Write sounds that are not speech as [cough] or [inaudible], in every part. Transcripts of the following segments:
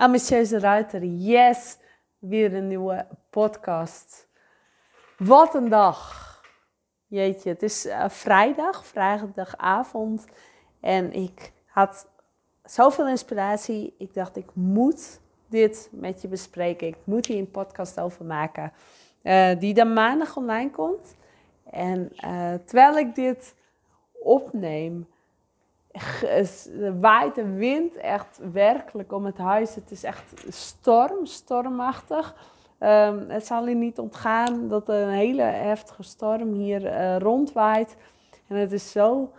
Ambitieuze Ruiter, yes, weer een nieuwe podcast. Wat een dag. Jeetje, het is uh, vrijdag, vrijdagavond. En ik had zoveel inspiratie. Ik dacht, ik moet dit met je bespreken. Ik moet hier een podcast over maken. Uh, die dan maandag online komt. En uh, terwijl ik dit opneem, waait de wind echt werkelijk om het huis. Het is echt storm, stormachtig. Um, het zal je niet ontgaan dat er een hele heftige storm hier uh, rondwaait. En het is zo,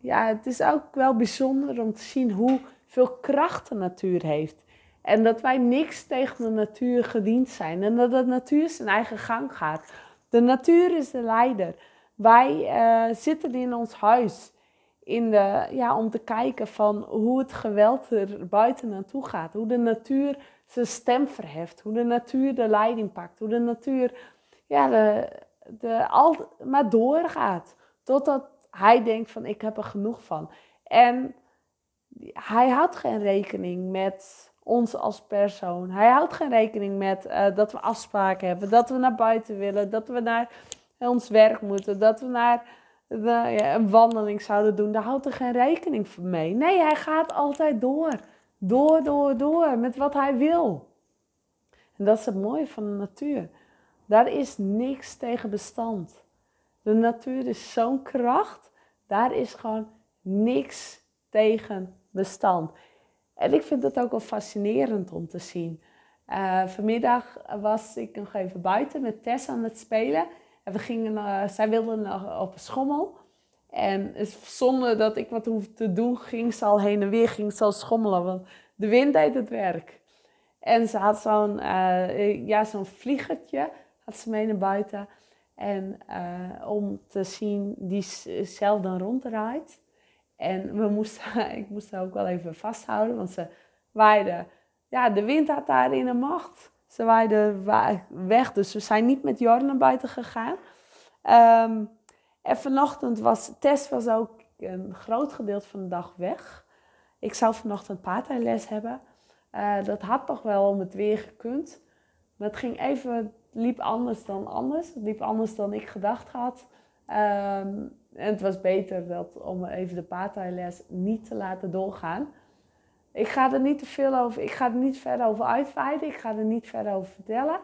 ja, het is ook wel bijzonder om te zien hoeveel kracht de natuur heeft. En dat wij niks tegen de natuur gediend zijn. En dat de natuur zijn eigen gang gaat. De natuur is de leider. Wij uh, zitten in ons huis in de, ja, om te kijken van hoe het geweld er buiten naartoe gaat. Hoe de natuur zijn stem verheft. Hoe de natuur de leiding pakt. Hoe de natuur ja, de, de, al, maar doorgaat. Totdat hij denkt van ik heb er genoeg van. En hij houdt geen rekening met ons als persoon. Hij houdt geen rekening met uh, dat we afspraken hebben. Dat we naar buiten willen. Dat we naar ons werk moeten. Dat we naar een wandeling zouden doen, daar houdt er geen rekening mee. Nee, hij gaat altijd door. Door, door, door met wat hij wil. En dat is het mooie van de natuur. Daar is niks tegen bestand. De natuur is zo'n kracht, daar is gewoon niks tegen bestand. En ik vind het ook wel fascinerend om te zien. Uh, vanmiddag was ik nog even buiten met Tess aan het spelen. En we gingen, zij wilde op een schommel. En zonder dat ik wat hoefde te doen, ging ze al heen en weer, ging ze al schommelen. Want de wind deed het werk. En ze had zo'n uh, ja, zo'n vliegertje, had ze mee naar buiten. En uh, om te zien, die zelf dan ronddraait. En we moesten, [laughs] ik moest haar ook wel even vasthouden, want ze waaide. Ja, de wind had daarin een macht. Ze waaiden weg, dus we zijn niet met Jorn naar buiten gegaan. Um, en vanochtend was, Tess was ook een groot gedeelte van de dag weg. Ik zou vanochtend paardrijles hebben. Uh, dat had toch wel om het weer gekund. Maar het ging even, liep anders dan anders. Het liep anders dan ik gedacht had. Um, en het was beter dat, om even de paardrijles niet te laten doorgaan. Ik ga er niet te veel over, ik ga er niet verder over uitweiden, ik ga er niet verder over vertellen.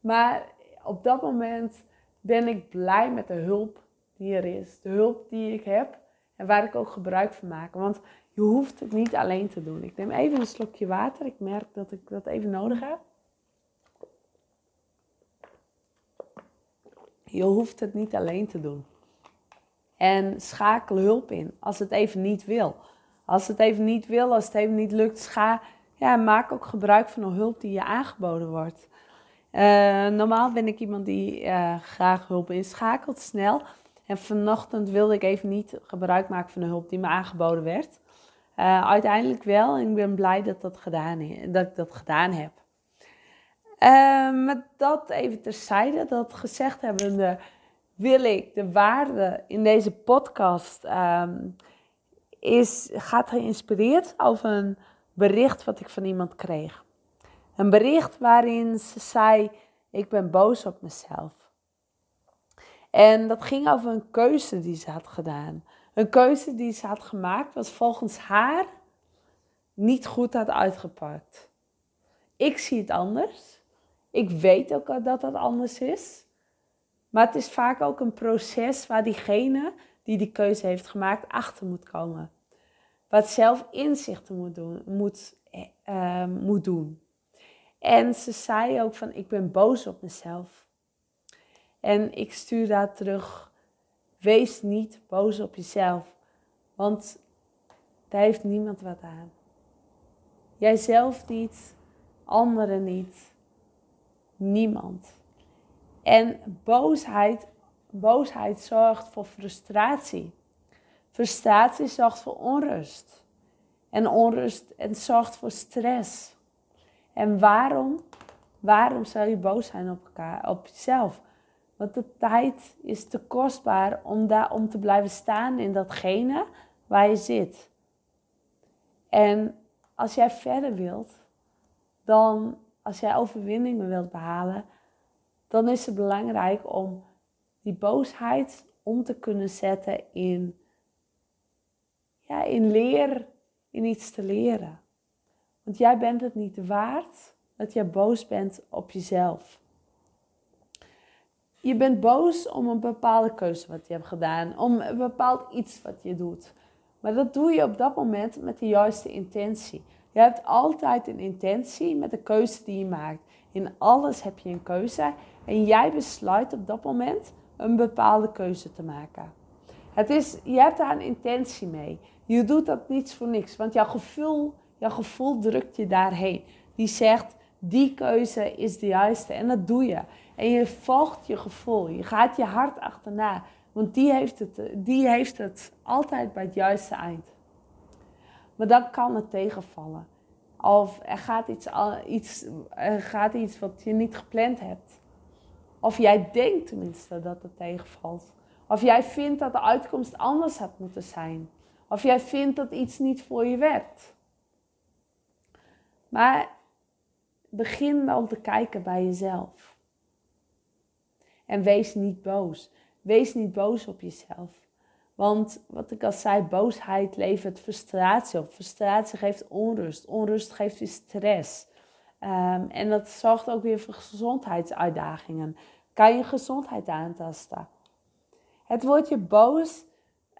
Maar op dat moment ben ik blij met de hulp die er is. De hulp die ik heb en waar ik ook gebruik van maak. Want je hoeft het niet alleen te doen. Ik neem even een slokje water. Ik merk dat ik dat even nodig heb. Je hoeft het niet alleen te doen. En schakel hulp in als het even niet wil. Als het even niet wil, als het even niet lukt, scha ja, maak ook gebruik van de hulp die je aangeboden wordt. Uh, normaal ben ik iemand die uh, graag hulp inschakelt, snel. En vanochtend wilde ik even niet gebruik maken van de hulp die me aangeboden werd. Uh, uiteindelijk wel en ik ben blij dat, dat, gedaan, dat ik dat gedaan heb. Met dat even terzijde, dat gezegd hebbende, wil ik de waarde in deze podcast um, is, gaat geïnspireerd over een bericht wat ik van iemand kreeg. Een bericht waarin ze zei: Ik ben boos op mezelf. En dat ging over een keuze die ze had gedaan. Een keuze die ze had gemaakt, wat volgens haar niet goed had uitgepakt. Ik zie het anders. Ik weet ook dat het anders is. Maar het is vaak ook een proces waar diegene die die keuze heeft gemaakt achter moet komen. Wat zelf inzichten moet doen. Moet, uh, moet doen. En ze zei ook van ik ben boos op mezelf. En ik stuur daar terug. Wees niet boos op jezelf. Want daar heeft niemand wat aan. Jijzelf niet, anderen niet, niemand. En boosheid, boosheid zorgt voor frustratie. Frustratie zorgt voor onrust. En onrust en zorgt voor stress. En waarom? Waarom zou je boos zijn op elkaar, op jezelf? Want de tijd is te kostbaar om, daar, om te blijven staan in datgene waar je zit. En als jij verder wilt, dan als jij overwinningen wilt behalen, dan is het belangrijk om die boosheid om te kunnen zetten in, ja, in leer, in iets te leren. Want jij bent het niet waard dat jij boos bent op jezelf. Je bent boos om een bepaalde keuze wat je hebt gedaan, om een bepaald iets wat je doet. Maar dat doe je op dat moment met de juiste intentie. Je hebt altijd een intentie met de keuze die je maakt. In alles heb je een keuze en jij besluit op dat moment een bepaalde keuze te maken. Het is, je hebt daar een intentie mee. Je doet dat niets voor niks, want jouw gevoel, jouw gevoel drukt je daarheen. Die zegt, die keuze is de juiste en dat doe je. En je volgt je gevoel, je gaat je hart achterna, want die heeft het, die heeft het altijd bij het juiste eind. Maar dan kan het tegenvallen. Of er gaat iets, iets, er gaat iets wat je niet gepland hebt. Of jij denkt tenminste dat het tegenvalt. Of jij vindt dat de uitkomst anders had moeten zijn. Of jij vindt dat iets niet voor je werkt. Maar begin dan te kijken bij jezelf. En wees niet boos. Wees niet boos op jezelf. Want wat ik al zei, boosheid levert frustratie op. Frustratie geeft onrust. Onrust geeft weer stress. Um, en dat zorgt ook weer voor gezondheidsuitdagingen. Kan je gezondheid aantasten? Het woordje boos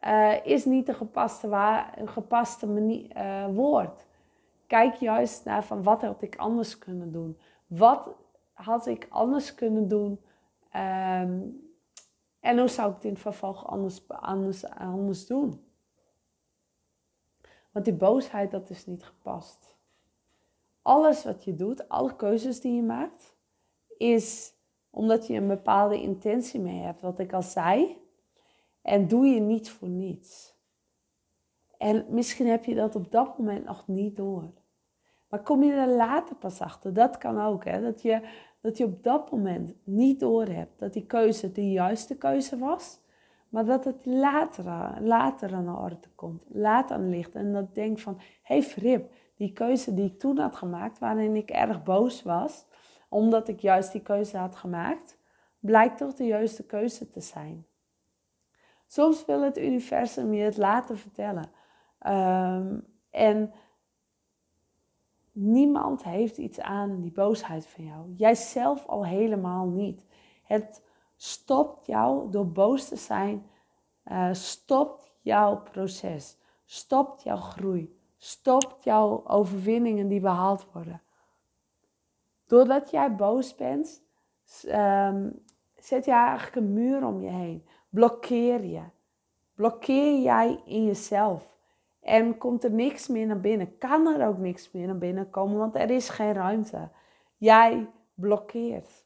uh, is niet een gepaste, een gepaste uh, woord. Kijk juist naar van wat had ik anders kunnen doen. Wat had ik anders kunnen doen? Um, en hoe zou ik het in het vervolg anders, anders, anders doen? Want die boosheid, dat is niet gepast. Alles wat je doet, alle keuzes die je maakt, is omdat je een bepaalde intentie mee hebt, wat ik al zei. En doe je niet voor niets. En misschien heb je dat op dat moment nog niet door. Maar kom je er later pas achter, dat kan ook. Hè? Dat je dat je op dat moment niet doorhebt dat die keuze de juiste keuze was, maar dat het later, later aan de orde komt, later aan ligt. En dat denk van, hé hey Frip, die keuze die ik toen had gemaakt, waarin ik erg boos was, omdat ik juist die keuze had gemaakt, blijkt toch de juiste keuze te zijn. Soms wil het universum je het laten vertellen. Ehm, en Niemand heeft iets aan die boosheid van jou. Jij zelf al helemaal niet. Het stopt jou door boos te zijn. Uh, stopt jouw proces. Stopt jouw groei. Stopt jouw overwinningen die behaald worden. Doordat jij boos bent, um, zet jij eigenlijk een muur om je heen. Blokkeer je. Blokkeer jij in jezelf. En komt er niks meer naar binnen, kan er ook niks meer naar binnen komen, want er is geen ruimte. Jij blokkeert.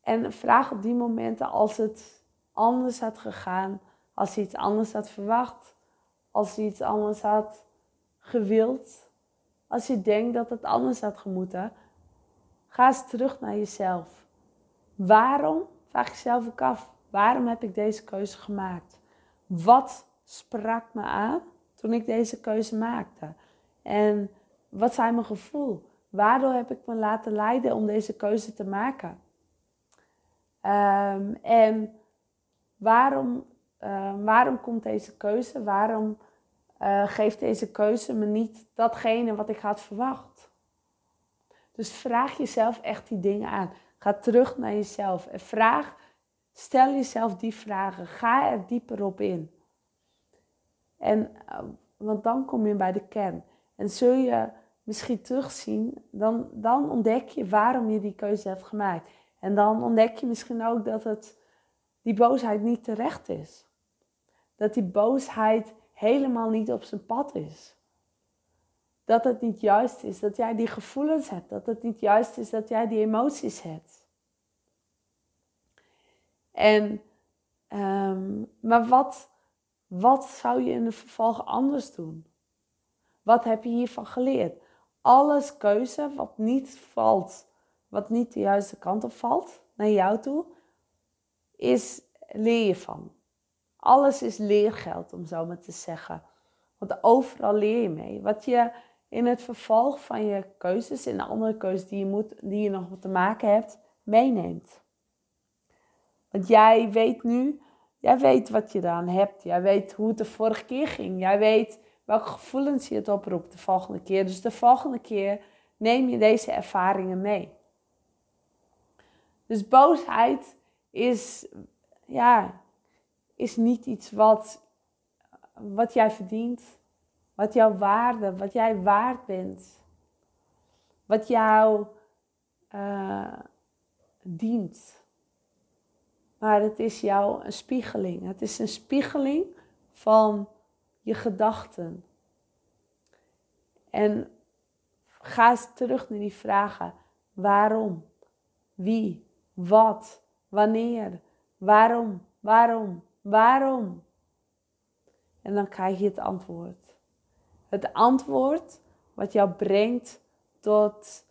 En vraag op die momenten als het anders had gegaan, als je iets anders had verwacht, als je iets anders had gewild, als je denkt dat het anders had gemoeten, ga eens terug naar jezelf. Waarom, vraag jezelf ook af, waarom heb ik deze keuze gemaakt? Wat sprak me aan toen ik deze keuze maakte? En wat zijn mijn gevoel? Waardoor heb ik me laten leiden om deze keuze te maken? Um, en waarom, uh, waarom komt deze keuze? Waarom uh, geeft deze keuze me niet datgene wat ik had verwacht? Dus vraag jezelf echt die dingen aan. Ga terug naar jezelf en vraag, stel jezelf die vragen. Ga er dieper op in. En, eh, want dan kom je bij de kern. En zul je misschien terugzien, dan, dan ontdek je waarom je die keuze hebt gemaakt. En dan ontdek je misschien ook dat het, die boosheid niet terecht is. Dat die boosheid helemaal niet op zijn pad is. Dat het niet juist is dat jij die gevoelens hebt. Dat het niet juist is dat jij die emoties hebt. En, um, maar wat, wat zou je in het vervolg anders doen? Wat heb je hiervan geleerd? Alles keuze wat niet valt, wat niet de juiste kant op valt naar jou toe, is leer je van. Alles is leergeld, om zo maar te zeggen. Want overal leer je mee. Wat je in het vervolg van je keuzes en de andere keuzes die je, moet, die je nog te maken hebt, meeneemt. Want jij weet nu, jij weet wat je eraan hebt. Jij weet hoe het de vorige keer ging. Jij weet welke gevoelens je het oproept de volgende keer. Dus de volgende keer neem je deze ervaringen mee. Dus boosheid is, ja, is niet iets wat, wat jij verdient. Wat jouw waarde, wat jij waard bent. Wat jou uh, dient. Maar het is jou een spiegeling. Het is een spiegeling van je gedachten. En ga eens terug naar die vragen. Waarom? Wie? Wat? Wanneer? Waarom? Waarom? Waarom? En dan krijg je het antwoord. Het antwoord wat jou brengt tot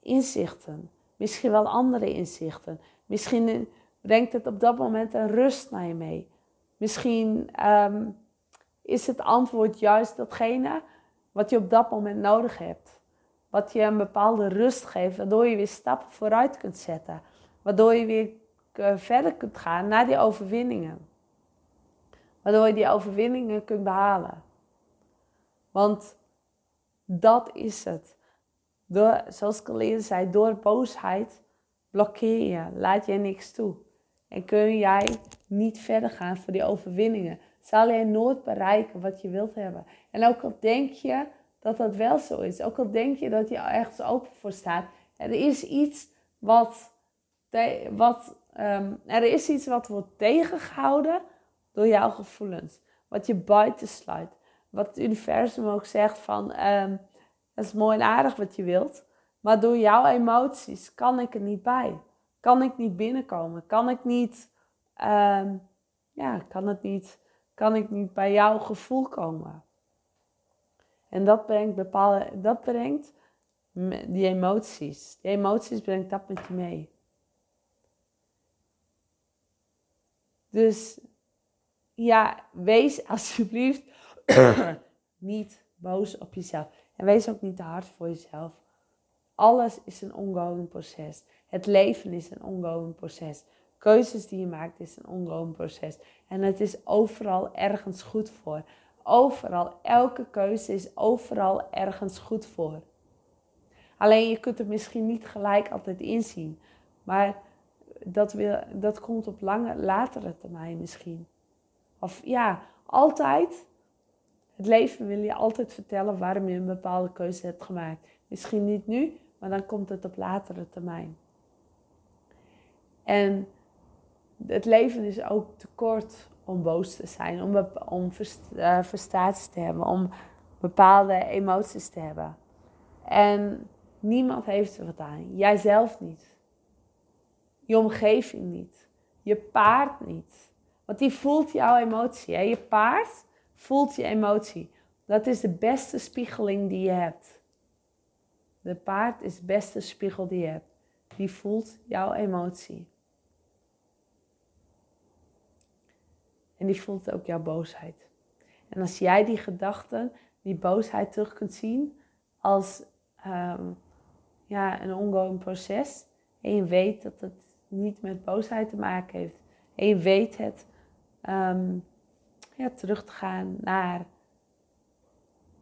inzichten. Misschien wel andere inzichten. Misschien brengt het op dat moment een rust naar je mee. Misschien ehm, is het antwoord juist datgene wat je op dat moment nodig hebt. Wat je een bepaalde rust geeft, waardoor je weer stappen vooruit kunt zetten. Waardoor je weer verder kunt gaan naar die overwinningen. Waardoor je die overwinningen kunt behalen. Want dat is het. Door, zoals ik al eerder zei, door boosheid blokkeer je, laat je niks toe. En kun jij niet verder gaan voor die overwinningen. Zal jij nooit bereiken wat je wilt hebben. En ook al denk je dat dat wel zo is, ook al denk je dat je ergens open voor staat, er is iets wat, wat, um, er is iets wat wordt tegengehouden door jouw gevoelens. Wat je buiten sluit. Wat het universum ook zegt van, um, dat is mooi en aardig wat je wilt. Maar door jouw emoties kan ik er niet bij. Kan ik niet binnenkomen. Kan ik niet, um, ja, kan het niet, kan ik niet bij jouw gevoel komen. En dat brengt bepaalde, dat brengt die emoties. Die emoties brengt dat met je mee. Dus ja, wees alsjeblieft [coughs] niet boos op jezelf. En wees ook niet te hard voor jezelf. Alles is een ongoing proces. Het leven is een ongoing proces. Keuzes die je maakt is een ongoing proces. En het is overal ergens goed voor. Overal, elke keuze is overal ergens goed voor. Alleen je kunt het misschien niet gelijk altijd inzien. Maar dat, wil, dat komt op lange, latere termijn misschien. Of ja, altijd. Het leven wil je altijd vertellen waarom je een bepaalde keuze hebt gemaakt. Misschien niet nu, maar dan komt het op latere termijn. En het leven is ook te kort om boos te zijn, om, om uh, frustraties te hebben, om bepaalde emoties te hebben. En niemand heeft er wat aan. Jijzelf niet. Je omgeving niet. Je paard niet. Want die voelt jouw emotie. Hè? Je paard voelt je emotie. Dat is de beste spiegeling die je hebt. De paard is de beste spiegel die je hebt. Die voelt jouw emotie. En die voelt ook jouw boosheid. En als jij die gedachten, die boosheid terug kunt zien als um, ja, een ongoing proces. En je weet dat het niet met boosheid te maken heeft. En je weet het um, ja, terug te gaan naar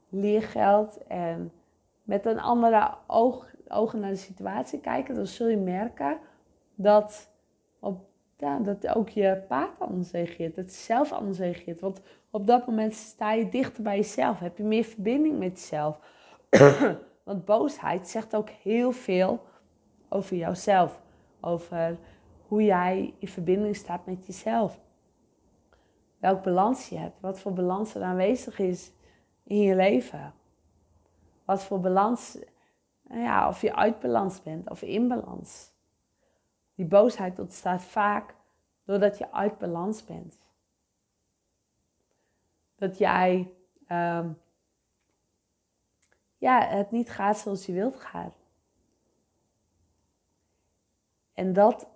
leergeld en met een andere oog, ogen naar de situatie kijken, dan zul je merken dat, op, dat ook je paard anders reageert, dat zelf anders reageert. Want op dat moment sta je dichter bij jezelf, heb je meer verbinding met jezelf. [coughs] Want boosheid zegt ook heel veel over jouzelf, over hoe jij in verbinding staat met jezelf. Welk balans je hebt, wat voor balans er aanwezig is in je leven. Wat voor balans, ja, of je uit balans bent of in balans. Die boosheid ontstaat vaak doordat je uit balans bent. Dat jij ehm, ja, het niet gaat zoals je wilt gaan. En dat,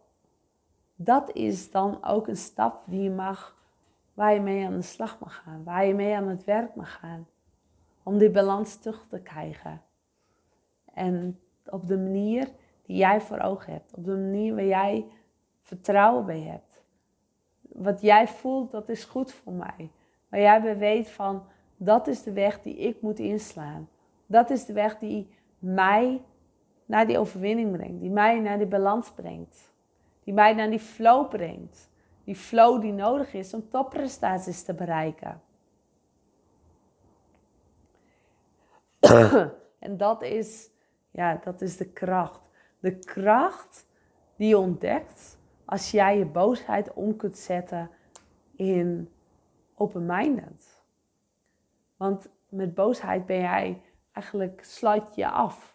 dat is dan ook een stap die je mag, waar je mee aan de slag mag gaan, waar je mee aan het werk mag gaan. om die balans terug te krijgen. En op de manier die jij voor ogen hebt. Op de manier waar jij vertrouwen bij hebt. Wat jij voelt, dat is goed voor mij. Waar jij weet van, dat is de weg die ik moet inslaan. Dat is de weg die mij naar die overwinning brengt. Die mij naar die balans brengt. Die mij naar die flow brengt. Die flow die nodig is om topprestaties te bereiken. [clears throat] en dat is, ja, dat is de kracht. De kracht die je ontdekt als jij je boosheid om kunt zetten in open-minded. Want met boosheid ben jij eigenlijk, sluit je af.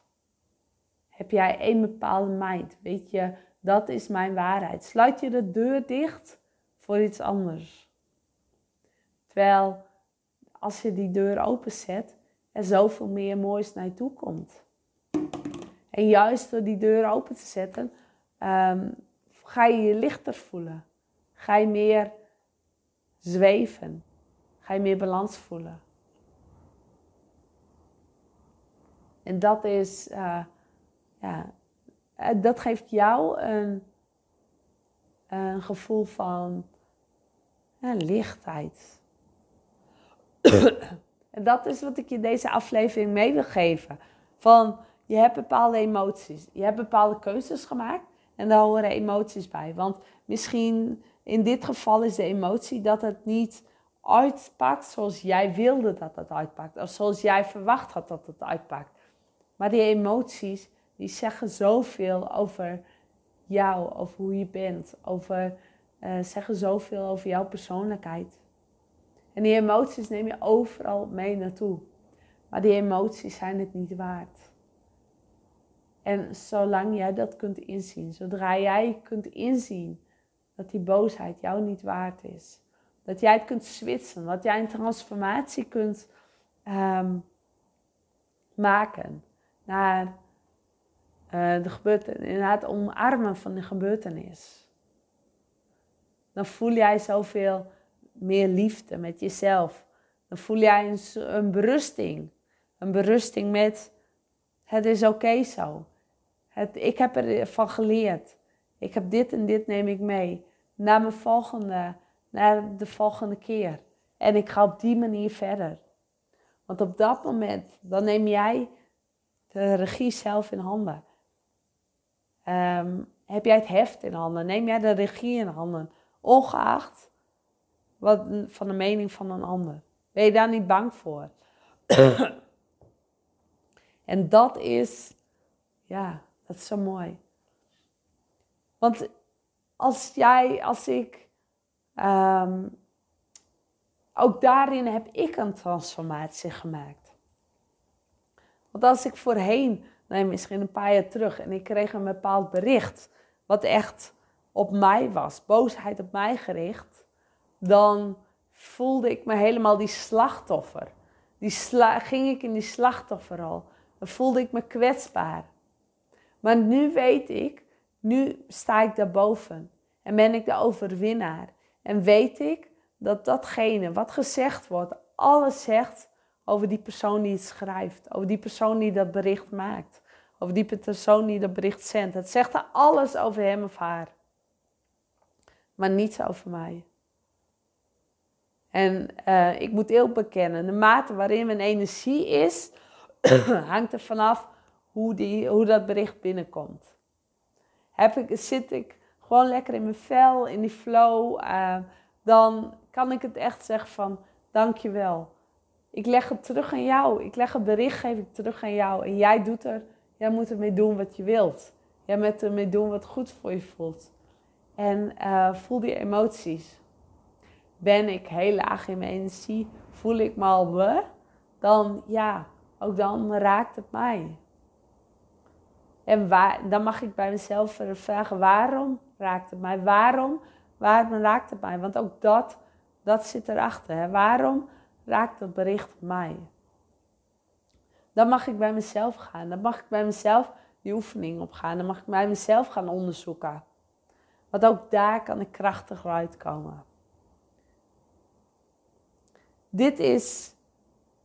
Heb jij één bepaalde mind? Weet je, dat is mijn waarheid. Sluit je de deur dicht voor iets anders. Terwijl als je die deur openzet, er zoveel meer moois naar je toe komt. En juist door die deur open te zetten, um, ga je je lichter voelen. Ga je meer zweven. Ga je meer balans voelen. En dat is, uh, ja, eh, dat geeft jou een, een gevoel van lichtheid. [coughs] en dat is wat ik je deze aflevering mee wil geven. Van, je hebt bepaalde emoties. Je hebt bepaalde keuzes gemaakt. En daar horen emoties bij. Want misschien in dit geval is de emotie dat het niet uitpakt zoals jij wilde dat het uitpakt. Of zoals jij verwacht had dat het uitpakt. Maar die emoties, die zeggen zoveel over jou, over hoe je bent. Over, uh, zeggen zoveel over jouw persoonlijkheid. En die emoties neem je overal mee naartoe. Maar die emoties zijn het niet waard. En zolang jij dat kunt inzien, zodra jij kunt inzien dat die boosheid jou niet waard is, dat jij het kunt switchen, dat jij een transformatie kunt um, maken naar uh, de gebeurtenis, het omarmen van de gebeurtenis. Dan voel jij zoveel meer liefde met jezelf. Dan voel jij een, een berusting. Een berusting met het is oké zo. Het, ik heb ervan geleerd. Ik heb dit en dit neem ik mee. Naar mijn volgende, naar de volgende keer. En ik ga op die manier verder. Want op dat moment, dan neem jij de regie zelf in handen. Ehm, heb jij het heft in handen? Neem jij de regie in handen? Ongeacht wat, van de mening van een ander. Ben je daar niet bang voor? [coughs] en dat is, ja, dat is zo mooi. Want als jij, als ik, ehm, ook daarin heb ik een transformatie gemaakt. Want als ik voorheen, nee, misschien een paar jaar terug, en ik kreeg een bepaald bericht, wat echt op mij was, boosheid op mij gericht, dan voelde ik me helemaal die slachtoffer. Die sla ging ik in die slachtofferrol. Dan voelde ik me kwetsbaar. Maar nu weet ik, nu sta ik daarboven en ben ik de overwinnaar. En weet ik dat datgene wat gezegd wordt, alles zegt over die persoon die het schrijft, over die persoon die dat bericht maakt, over die persoon die dat bericht zendt. Het zegt er alles over hem of haar, maar niets over mij. En uh, ik moet heel bekennen, de mate waarin mijn energie is, [clears throat] hangt er vanaf hoe, die, hoe dat bericht binnenkomt. Heb ik, zit ik gewoon lekker in mijn vel, in die flow, uh, dan kan ik het echt zeggen van dankjewel. Ik leg het terug aan jou. Ik leg het bericht, geef ik terug aan jou. En jij doet er, jij moet ermee doen wat je wilt. Jij moet ermee doen wat goed voor je voelt. En uh, voel die emoties. Ben ik heel laag in mijn energie, voel ik me al we, dan ja, ook dan raakt het mij. En dan mag ik bij mezelf vragen, waarom raakt het mij? Waarom, waarom raakt het mij? Want ook dat, dat zit erachter. Hè? Waarom raakt dat bericht mij? Dan mag ik bij mezelf gaan. Dan mag ik bij mezelf die oefening opgaan. Dan mag ik bij mezelf gaan onderzoeken. Want ook daar kan ik krachtig uitkomen. Dit is,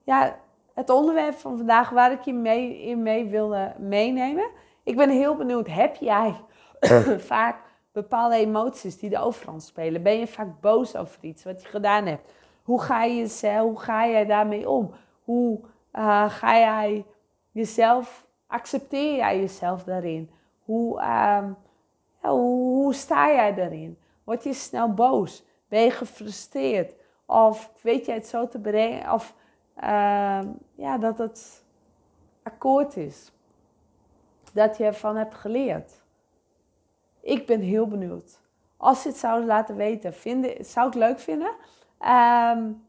ja, het onderwerp van vandaag waar ik je mee, in mee wilde meenemen. Ik ben heel benieuwd, heb jij [coughs] vaak bepaalde emoties die de overhand spelen? Ben je vaak boos over iets wat je gedaan hebt? Hoe ga je jezelf, hoe ga jij daarmee om? Hoe uh, ga jij jezelf, accepteer jij jezelf daarin? Hoe, ja, hoe, hoe, sta jij daarin? Word je snel boos? Ben je gefrustreerd? Of weet je het zo te brengen? Of uh, ja, dat het akkoord is? Dat je ervan hebt geleerd? Ik ben heel benieuwd. Als je het zou laten weten, vinden, zou ik leuk vinden. Um,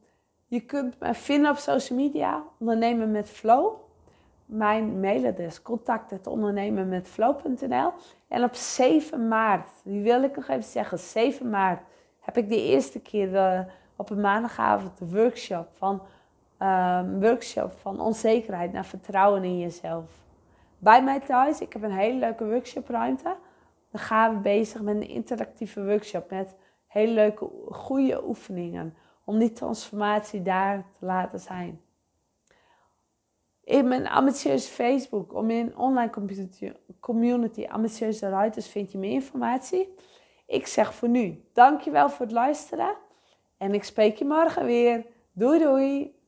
je kunt me vinden op social media, ondernemen met flow. Mijn mailadres flow.nl En op 7 maart, die wil ik nog even zeggen, 7 maart heb ik de eerste keer uh, op een maandagavond de workshop van, um, workshop van onzekerheid naar vertrouwen in jezelf. Bij mij thuis, ik heb een hele leuke workshopruimte. Dan gaan we bezig met een interactieve workshop met hele leuke, goede oefeningen om die transformatie daar te laten zijn. In mijn ambitieuze Facebook, om in online community ambitieuze ruiters vind je meer informatie. Ik zeg voor nu, dankjewel voor het luisteren en ik spreek je morgen weer. Doei doei!